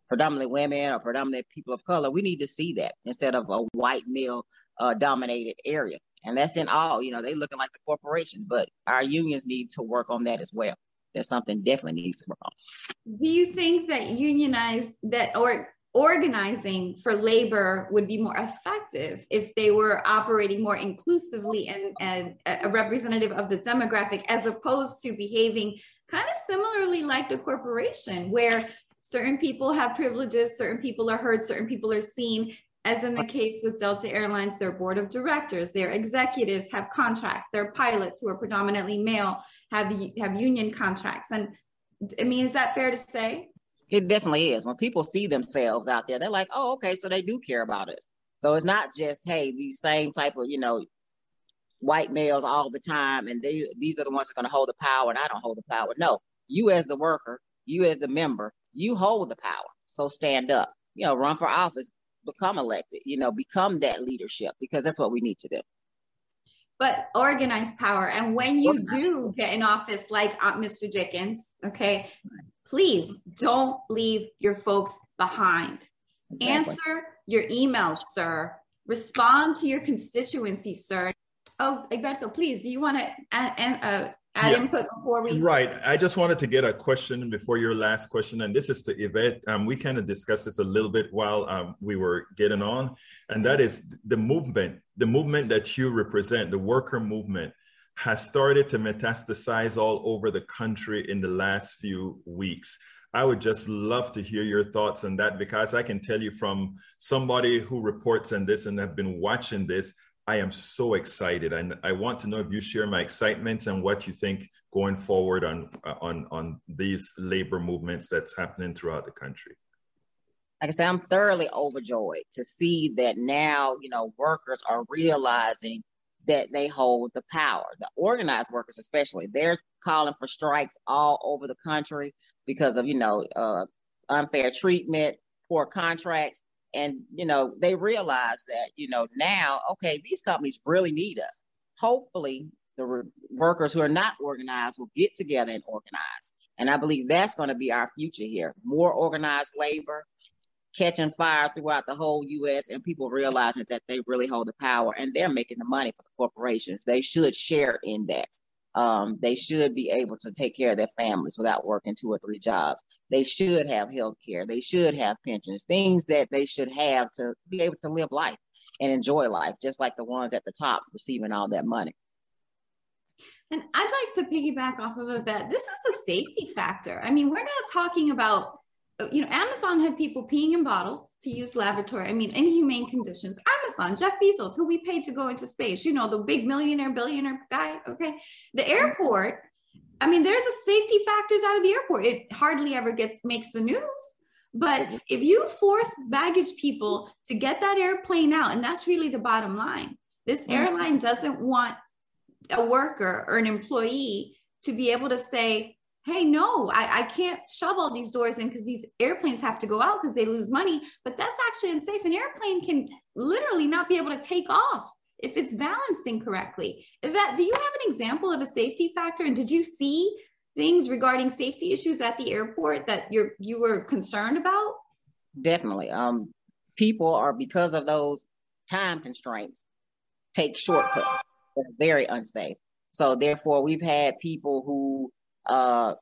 predominantly women or predominantly people of color, we need to see that instead of a white male uh, dominated area. And that's in all, you know, they looking like the corporations, but our unions need to work on that as well. That's something definitely needs to work on. Do you think that unionize that or organizing for labor would be more effective if they were operating more inclusively and, and a representative of the demographic as opposed to behaving kind of similarly like the corporation where certain people have privileges certain people are heard certain people are seen as in the case with delta airlines their board of directors their executives have contracts their pilots who are predominantly male have have union contracts and i mean is that fair to say it definitely is. When people see themselves out there, they're like, oh, okay, so they do care about us. So it's not just, hey, these same type of, you know, white males all the time, and they these are the ones that are going to hold the power, and I don't hold the power. No, you as the worker, you as the member, you hold the power. So stand up. You know, run for office, become elected. You know, become that leadership because that's what we need to do. But organized power, and when you do get in office, like uh, Mr. Jickens, okay, please don't leave your folks behind. Exactly. Answer your emails, sir. Respond to your constituency, sir. Oh, Egberto, please, do you want to add, uh, add yeah. input before we? Right. I just wanted to get a question before your last question, and this is to Yvette. Um, we kind of discussed this a little bit while um, we were getting on, and that is the movement, the movement that you represent, the worker movement has started to metastasize all over the country in the last few weeks. I would just love to hear your thoughts on that because I can tell you from somebody who reports on this and have been watching this, I am so excited, and I want to know if you share my excitement and what you think going forward on on on these labor movements that's happening throughout the country. Like I said, I'm thoroughly overjoyed to see that now you know workers are realizing that they hold the power. The organized workers, especially, they're calling for strikes all over the country because of you know uh, unfair treatment, poor contracts, and you know they realize that you know now, okay, these companies really need us. Hopefully, the re- workers who are not organized will get together and organize. And I believe that's going to be our future here. More organized labor, catching fire throughout the whole U.S. and people realizing that they really hold the power and they're making the money for the corporations. They should share in that. Um, they should be able to take care of their families without working two or three jobs. They should have health care. They should have pensions, things that they should have to be able to live life and enjoy life, just like the ones at the top receiving all that money. And I'd like to piggyback off of that. This is a safety factor. I mean, we're not talking about, you know, Amazon had people peeing in bottles to use laboratory. I mean, inhumane conditions. Amazon, Jeff Bezos, who we paid to go into space, you know, the big millionaire, billionaire guy. Okay. The airport, I mean, there's a safety factors out of the airport. It hardly ever gets makes the news. But if you force baggage people to get that airplane out, and that's really the bottom line, this mm-hmm. airline doesn't want a worker or an employee to be able to say, hey, no, I, I can't shove all these doors in because these airplanes have to go out because they lose money. But that's actually unsafe. An airplane can literally not be able to take off if it's balanced incorrectly. Do you have an example of a safety factor? And did you see things regarding safety issues at the airport that you're you were concerned about? Definitely. Um, people are because of those time constraints take shortcuts very unsafe. So therefore, we've had people who uh,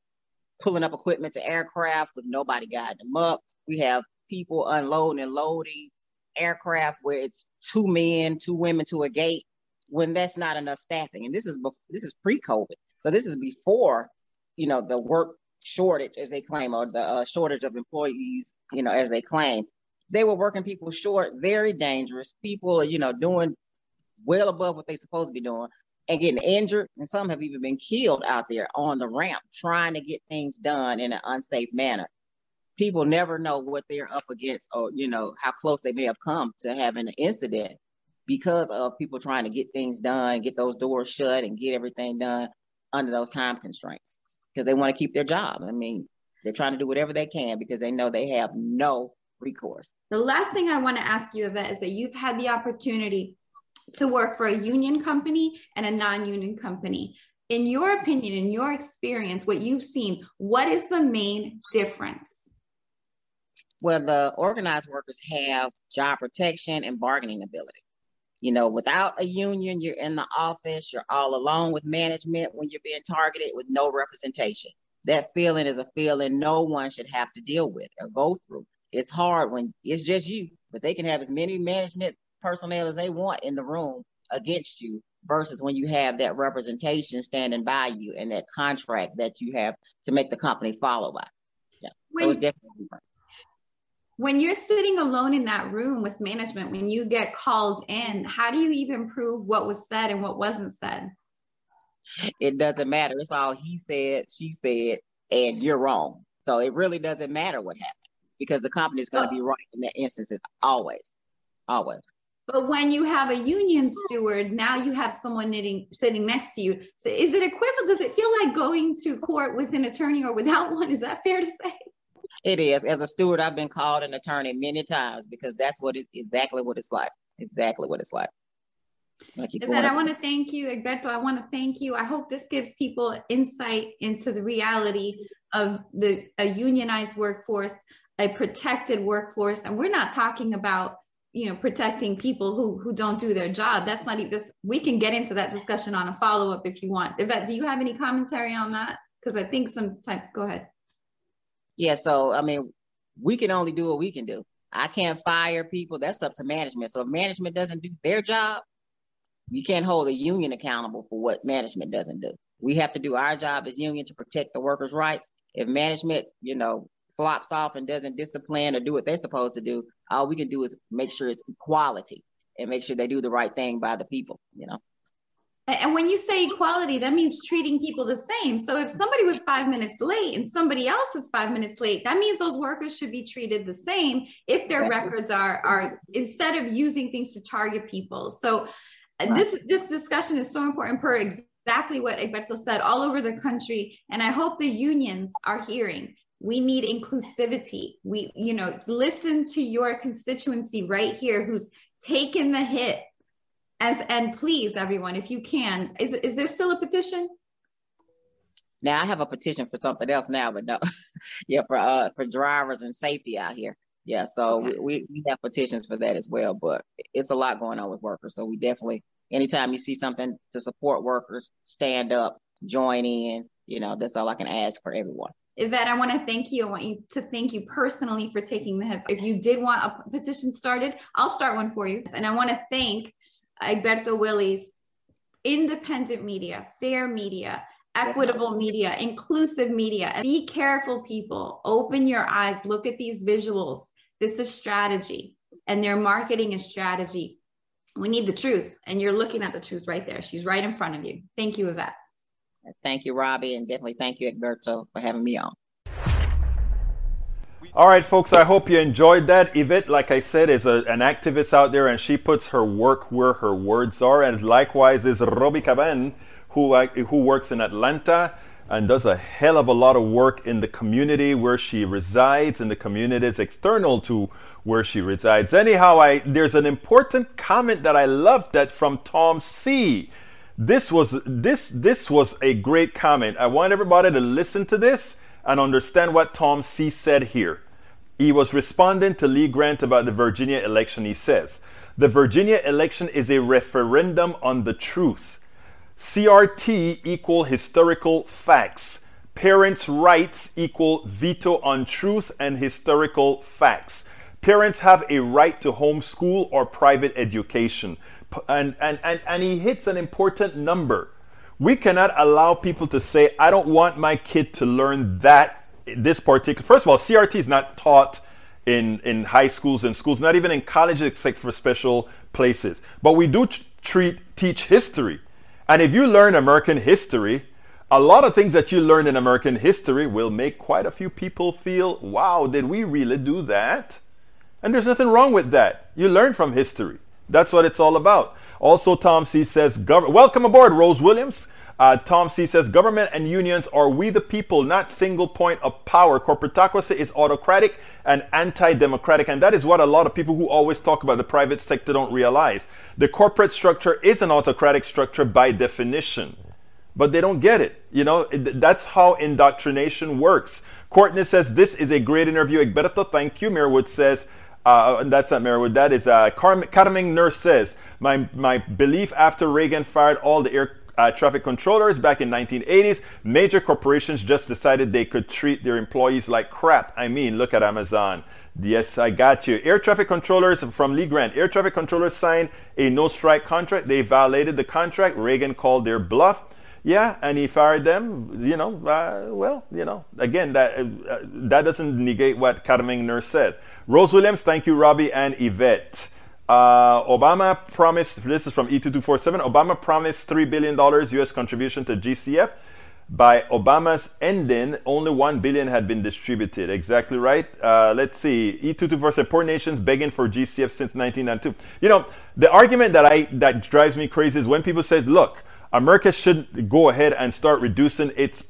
pulling up equipment to aircraft with nobody guiding them up. We have people unloading and loading aircraft where it's two men, two women to a gate when that's not enough staffing. And this is before, this is pre-COVID, so this is before you know the work shortage as they claim or the uh, shortage of employees, you know, as they claim. They were working people short, very dangerous. People, you know, doing well above what they're supposed to be doing and getting injured. And some have even been killed out there on the ramp trying to get things done in an unsafe manner. People never know what they're up against or, you know, how close they may have come to having an incident because of people trying to get things done, get those doors shut and get everything done under those time constraints because they want to keep their job. I mean, they're trying to do whatever they can because they know they have no recourse. The last thing I want to ask you, Yvette, is that you've had the opportunity to work for a union company and a non-union company. In your opinion in your experience what you've seen what is the main difference? Well the organized workers have job protection and bargaining ability. You know without a union you're in the office you're all alone with management when you're being targeted with no representation. That feeling is a feeling no one should have to deal with or go through. It's hard when it's just you but they can have as many management personnel as they want in the room against you versus when you have that representation standing by you and that contract that you have to make the company follow by. Yeah, when, definitely. When you're sitting alone in that room with management, when you get called in, how do you even prove what was said and what wasn't said? It doesn't matter. It's all he said, she said, and you're wrong. So it really doesn't matter what happened because the company is going to be right in that instance. Always, always. But when you have a union steward, now you have someone knitting, sitting next to you. So is it equivalent? Does it feel like going to court with an attorney or without one? Is that fair to say? It is. As a steward, I've been called an attorney many times because that's what it's exactly what it's like. Exactly what it's like. like I want to thank you, Egberto. I want to thank you. I hope this gives people insight into the reality of the a unionized workforce, a protected workforce, and we're not talking about you know protecting people who who don't do their job. That's not this we can get into that discussion on a follow-up if you want. Yvette do you have any commentary on that? Because i think sometimes go ahead. Yeah so i mean we can only do what we can do. I can't fire people that's up to management. So if management doesn't do their job you can't hold a union accountable for what management doesn't do. We have to do our job as union to protect the workers rights. If management you know flops off and doesn't discipline or do what they're supposed to do, all we can do is make sure it's equality and make sure they do the right thing by the people, you know. And when you say equality, that means treating people the same. So if somebody was five minutes late and somebody else is five minutes late, that means those workers should be treated the same if their exactly. records are are instead of using things to target people. So uh, right. this this discussion is so important per exactly what Egberto said all over the country. And I hope the unions are hearing we need inclusivity. We you know listen to your constituency right here who's taken the hit as and please everyone if you can is, is there still a petition? Now i have a petition for something else now but no. *laughs* Yeah for uh for drivers and safety out here. Yeah so okay. we, we have petitions for that as well but it's a lot going on with workers. So we definitely anytime you see something to support workers stand up join in you know that's all i can ask for everyone Yvette, I want to thank you. I want you to thank you personally for taking the hits. If you did want a petition started, I'll start one for you. And I want to thank Egberto Willies independent media, fair media, equitable media, inclusive media. Be careful, people. Open your eyes, look at these visuals. This is strategy, and their marketing is strategy. We need the truth, and you're looking at the truth right there. She's right in front of you. Thank you, Yvette. Thank you, Robbie, and definitely thank you, Egberto, for having me on. All right, folks, I hope you enjoyed that. Yvette, like I said, is a, an activist out there and she puts her work where her words are. And likewise is Robbie Caban, who, uh, who works in Atlanta and does a hell of a lot of work in the community where she resides, in the communities external to where she resides. Anyhow, I, there's an important comment that I loved that from Tom C. This was this this was a great comment. I want everybody to listen to this and understand what Tom C said here. He was responding to Lee Grant about the Virginia election. He says, The Virginia election is a referendum on the truth. CRT equal historical facts. Parents' rights equal veto on truth and historical facts. Parents have a right to homeschool or private education. And, and, and, and he hits an important number. We cannot allow people to say, I don't want my kid to learn that, this particular. First of all, CRT is not taught in, in high schools and schools, not even in colleges except for special places. But we do treat, teach history. And if you learn American history, a lot of things that you learn in American history will make quite a few people feel, wow, did we really do that? And there's nothing wrong with that. You learn from history. That's what it's all about. Also, Tom C says, Welcome aboard, Rose Williams. Uh, Tom C says government and unions are we the people, not single point of power. Corporatocracy is autocratic and anti-democratic, and that is what a lot of people who always talk about the private sector don't realize. The corporate structure is an autocratic structure by definition, but they don't get it. You know, that's how indoctrination works. Courtney says this is a great interview. Egberto, thank you. Marywood says. Uh, that's not Marywood. That is uh, Karaming Nurse says my my belief after Reagan fired all the air uh, traffic controllers back in 1980s, major corporations just decided they could treat their employees like crap. I mean, look at Amazon. Yes, I got you. Air traffic controllers from Lee Grant. Air traffic controllers signed a no strike contract. They violated the contract. Reagan called their bluff. Yeah, and he fired them. You know, uh, well, you know, again, that uh, that doesn't negate what Karaming Nurse said. Rose Williams, thank you, Robbie and Yvette. Uh, Obama promised, this is from E2247, Obama promised $3 billion US contribution to GCF. By Obama's ending, only 1 billion had been distributed. Exactly right. Uh, let's see. E2247, poor nations begging for GCF since 1992. You know, the argument that, I, that drives me crazy is when people say, look, America should go ahead and start reducing its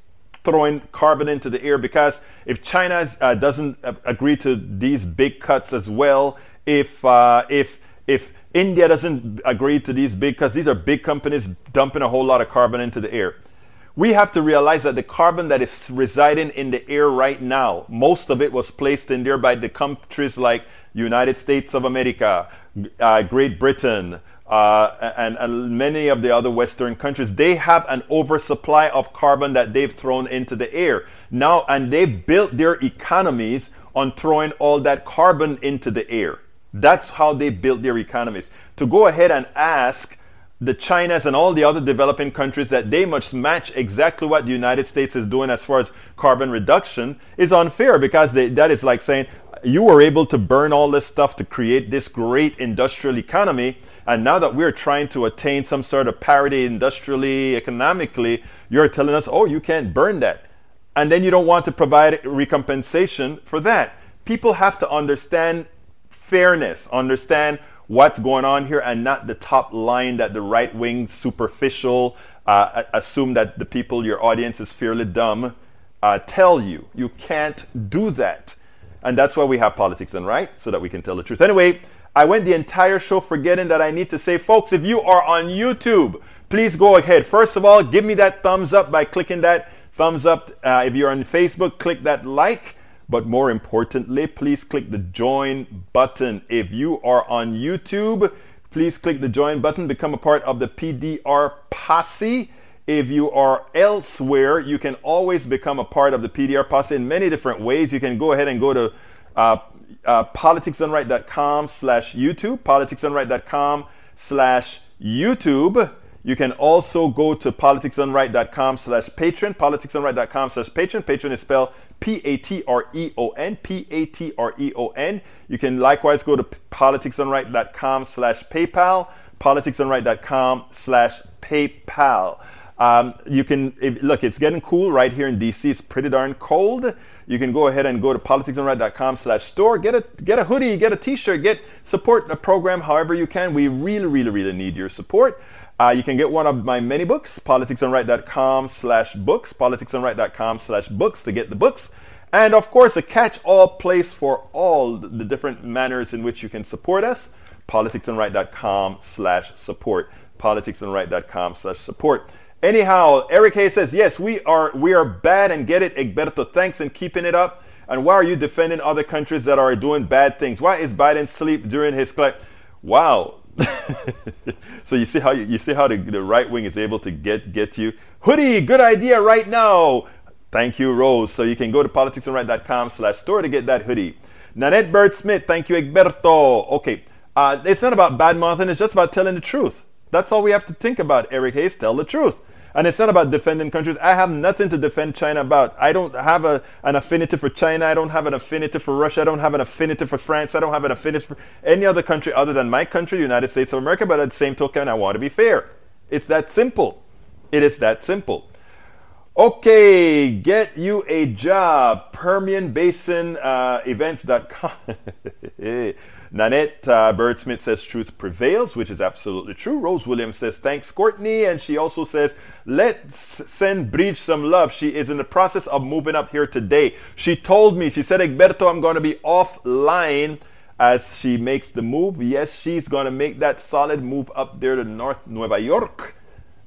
throwing carbon into the air because if China uh, doesn't agree to these big cuts as well, if uh, if if India doesn't agree to these big, cuts, these are big companies dumping a whole lot of carbon into the air. We have to realize that the carbon that is residing in the air right now, most of it was placed in there by the countries like United States of America, uh, Great Britain, uh, and, and, many of the other Western countries, they have an oversupply of carbon that they've thrown into the air. Now, and they've built their economies on throwing all that carbon into the air. That's how they built their economies. To go ahead and ask the Chinas and all the other developing countries that they must match exactly what the United States is doing as far as carbon reduction is unfair because they, that is like saying you were able to burn all this stuff to create this great industrial economy. And now that we're trying to attain some sort of parity industrially, economically, you're telling us, oh, you can't burn that. And then you don't want to provide recompensation for that. People have to understand fairness, understand what's going on here and not the top line that the right wing superficial uh, assume that the people, your audience is fairly dumb, uh, tell you. You can't do that. And that's why we have politics and right, so that we can tell the truth. Anyway, I went the entire show forgetting that I need to say, folks, if you are on YouTube, please go ahead. First of all, give me that thumbs up by clicking that thumbs up. Uh, if you're on Facebook, click that like. But more importantly, please click the join button. If you are on YouTube, please click the join button, become a part of the PDR posse. If you are elsewhere, you can always become a part of the PDR posse in many different ways. You can go ahead and go to uh, uh, politicsdoneright.com slash YouTube, politicsdoneright.com slash YouTube. You can also go to politicsdoneright.com slash Patreon, politicsdoneright.com slash Patreon. Patreon is spelled P-A-T-R-E-O-N, P-A-T-R-E-O-N. You can likewise go to politicsdoneright.com slash PayPal, politicsdoneright.com slash PayPal. Um, you can if, look. It's getting cool right here in DC. It's pretty darn cold. You can go ahead and go to politicsdoneright.com/store. Get a get a hoodie, get a T-shirt, get support the program however you can. We really, really, really need your support. Uh, you can get one of my many books, politicsdoneright.com/books, politicsdoneright.com/books to get the books. And of course, a catch-all place for all the different manners in which you can support us. politicsdoneright.com/support. politicsdoneright.com/support. Anyhow, Eric Hayes says, yes, we are we are bad and get it, Egberto. Thanks and keeping it up. And why are you defending other countries that are doing bad things? Why is Biden sleep during his clap? Wow. *laughs* so you see how you, you see how the, the right wing is able to get get you. Hoodie, good idea right now. Thank you, Rose. So you can go to politicsdoneright.com slash store to get that hoodie. Nanette Bird Smith, thank you, Egberto. Okay. Uh, it's not about bad mouthing, it's just about telling the truth. That's all we have to think about, Eric Hayes. Tell the truth. And it's not about defending countries. I have nothing to defend China about. I don't have a, an affinity for China. I don't have an affinity for Russia. I don't have an affinity for France. I don't have an affinity for any other country other than my country, the United States of America. But at the same token, I want to be fair. It's that simple. It is that simple. Okay, get you a job. Permian Basin uh, events.com. *laughs* Nanette uh, Birdsmith says truth prevails, which is absolutely true. Rose Williams says thanks, Courtney. And she also says, let's send Bridge some love. She is in the process of moving up here today. She told me, she said, Egberto, I'm going to be offline as she makes the move. Yes, she's going to make that solid move up there to North Nueva York.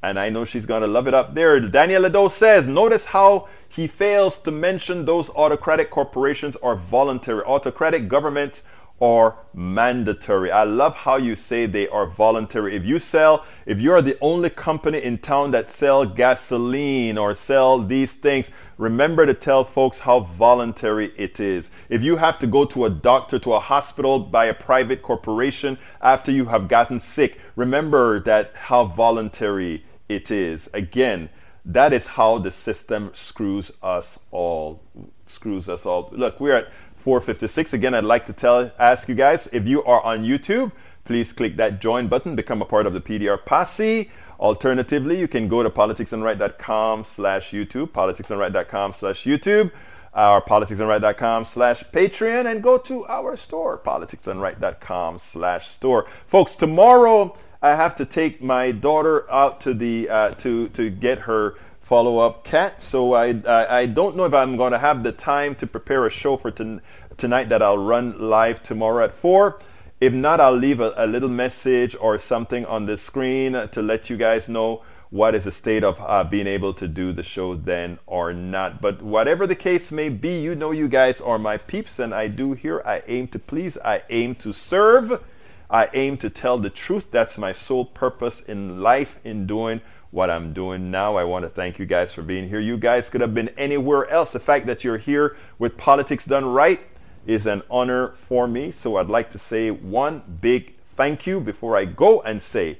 And I know she's going to love it up there. Daniel Lado says, notice how he fails to mention those autocratic corporations are voluntary. Autocratic governments are mandatory. I love how you say they are voluntary. If you sell, if you're the only company in town that sell gasoline or sell these things, remember to tell folks how voluntary it is. If you have to go to a doctor, to a hospital by a private corporation after you have gotten sick, remember that how voluntary it is. Again, that is how the system screws us all. Screws us all. Look, we're at 456. Again, I'd like to tell, ask you guys if you are on YouTube, please click that join button, become a part of the PDR posse. Alternatively, you can go to politicsdoneright.com slash YouTube, politicsdoneright.com slash YouTube, or politicsdoneright.com slash Patreon, and go to our store, politicsdoneright.com slash store. Folks, tomorrow I have to take my daughter out to the uh, to to get her follow up cat. So I, I, I don't know if I'm going to have the time to prepare a show for ton, tonight that I'll run live tomorrow at 4. If not, I'll leave a, a, little message or something on the screen to let you guys know what is the state of uh, being able to do the show then or not. But whatever the case may be, you know you guys are my peeps, and I do here. I aim to please, I aim to serve, I aim to tell the truth. That's my sole purpose in life in doing what I'm doing now. I want to thank you guys for being here. You guys could have been anywhere else. The fact that you're here with Politics Done Right is an honor for me. So I'd like to say one big thank you before I go and say,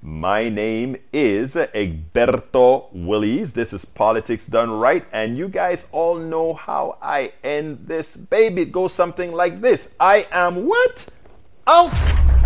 my name is Egberto Willies. This is Politics Done Right. And you guys all know how I end this baby. It goes something like this I am what? Out!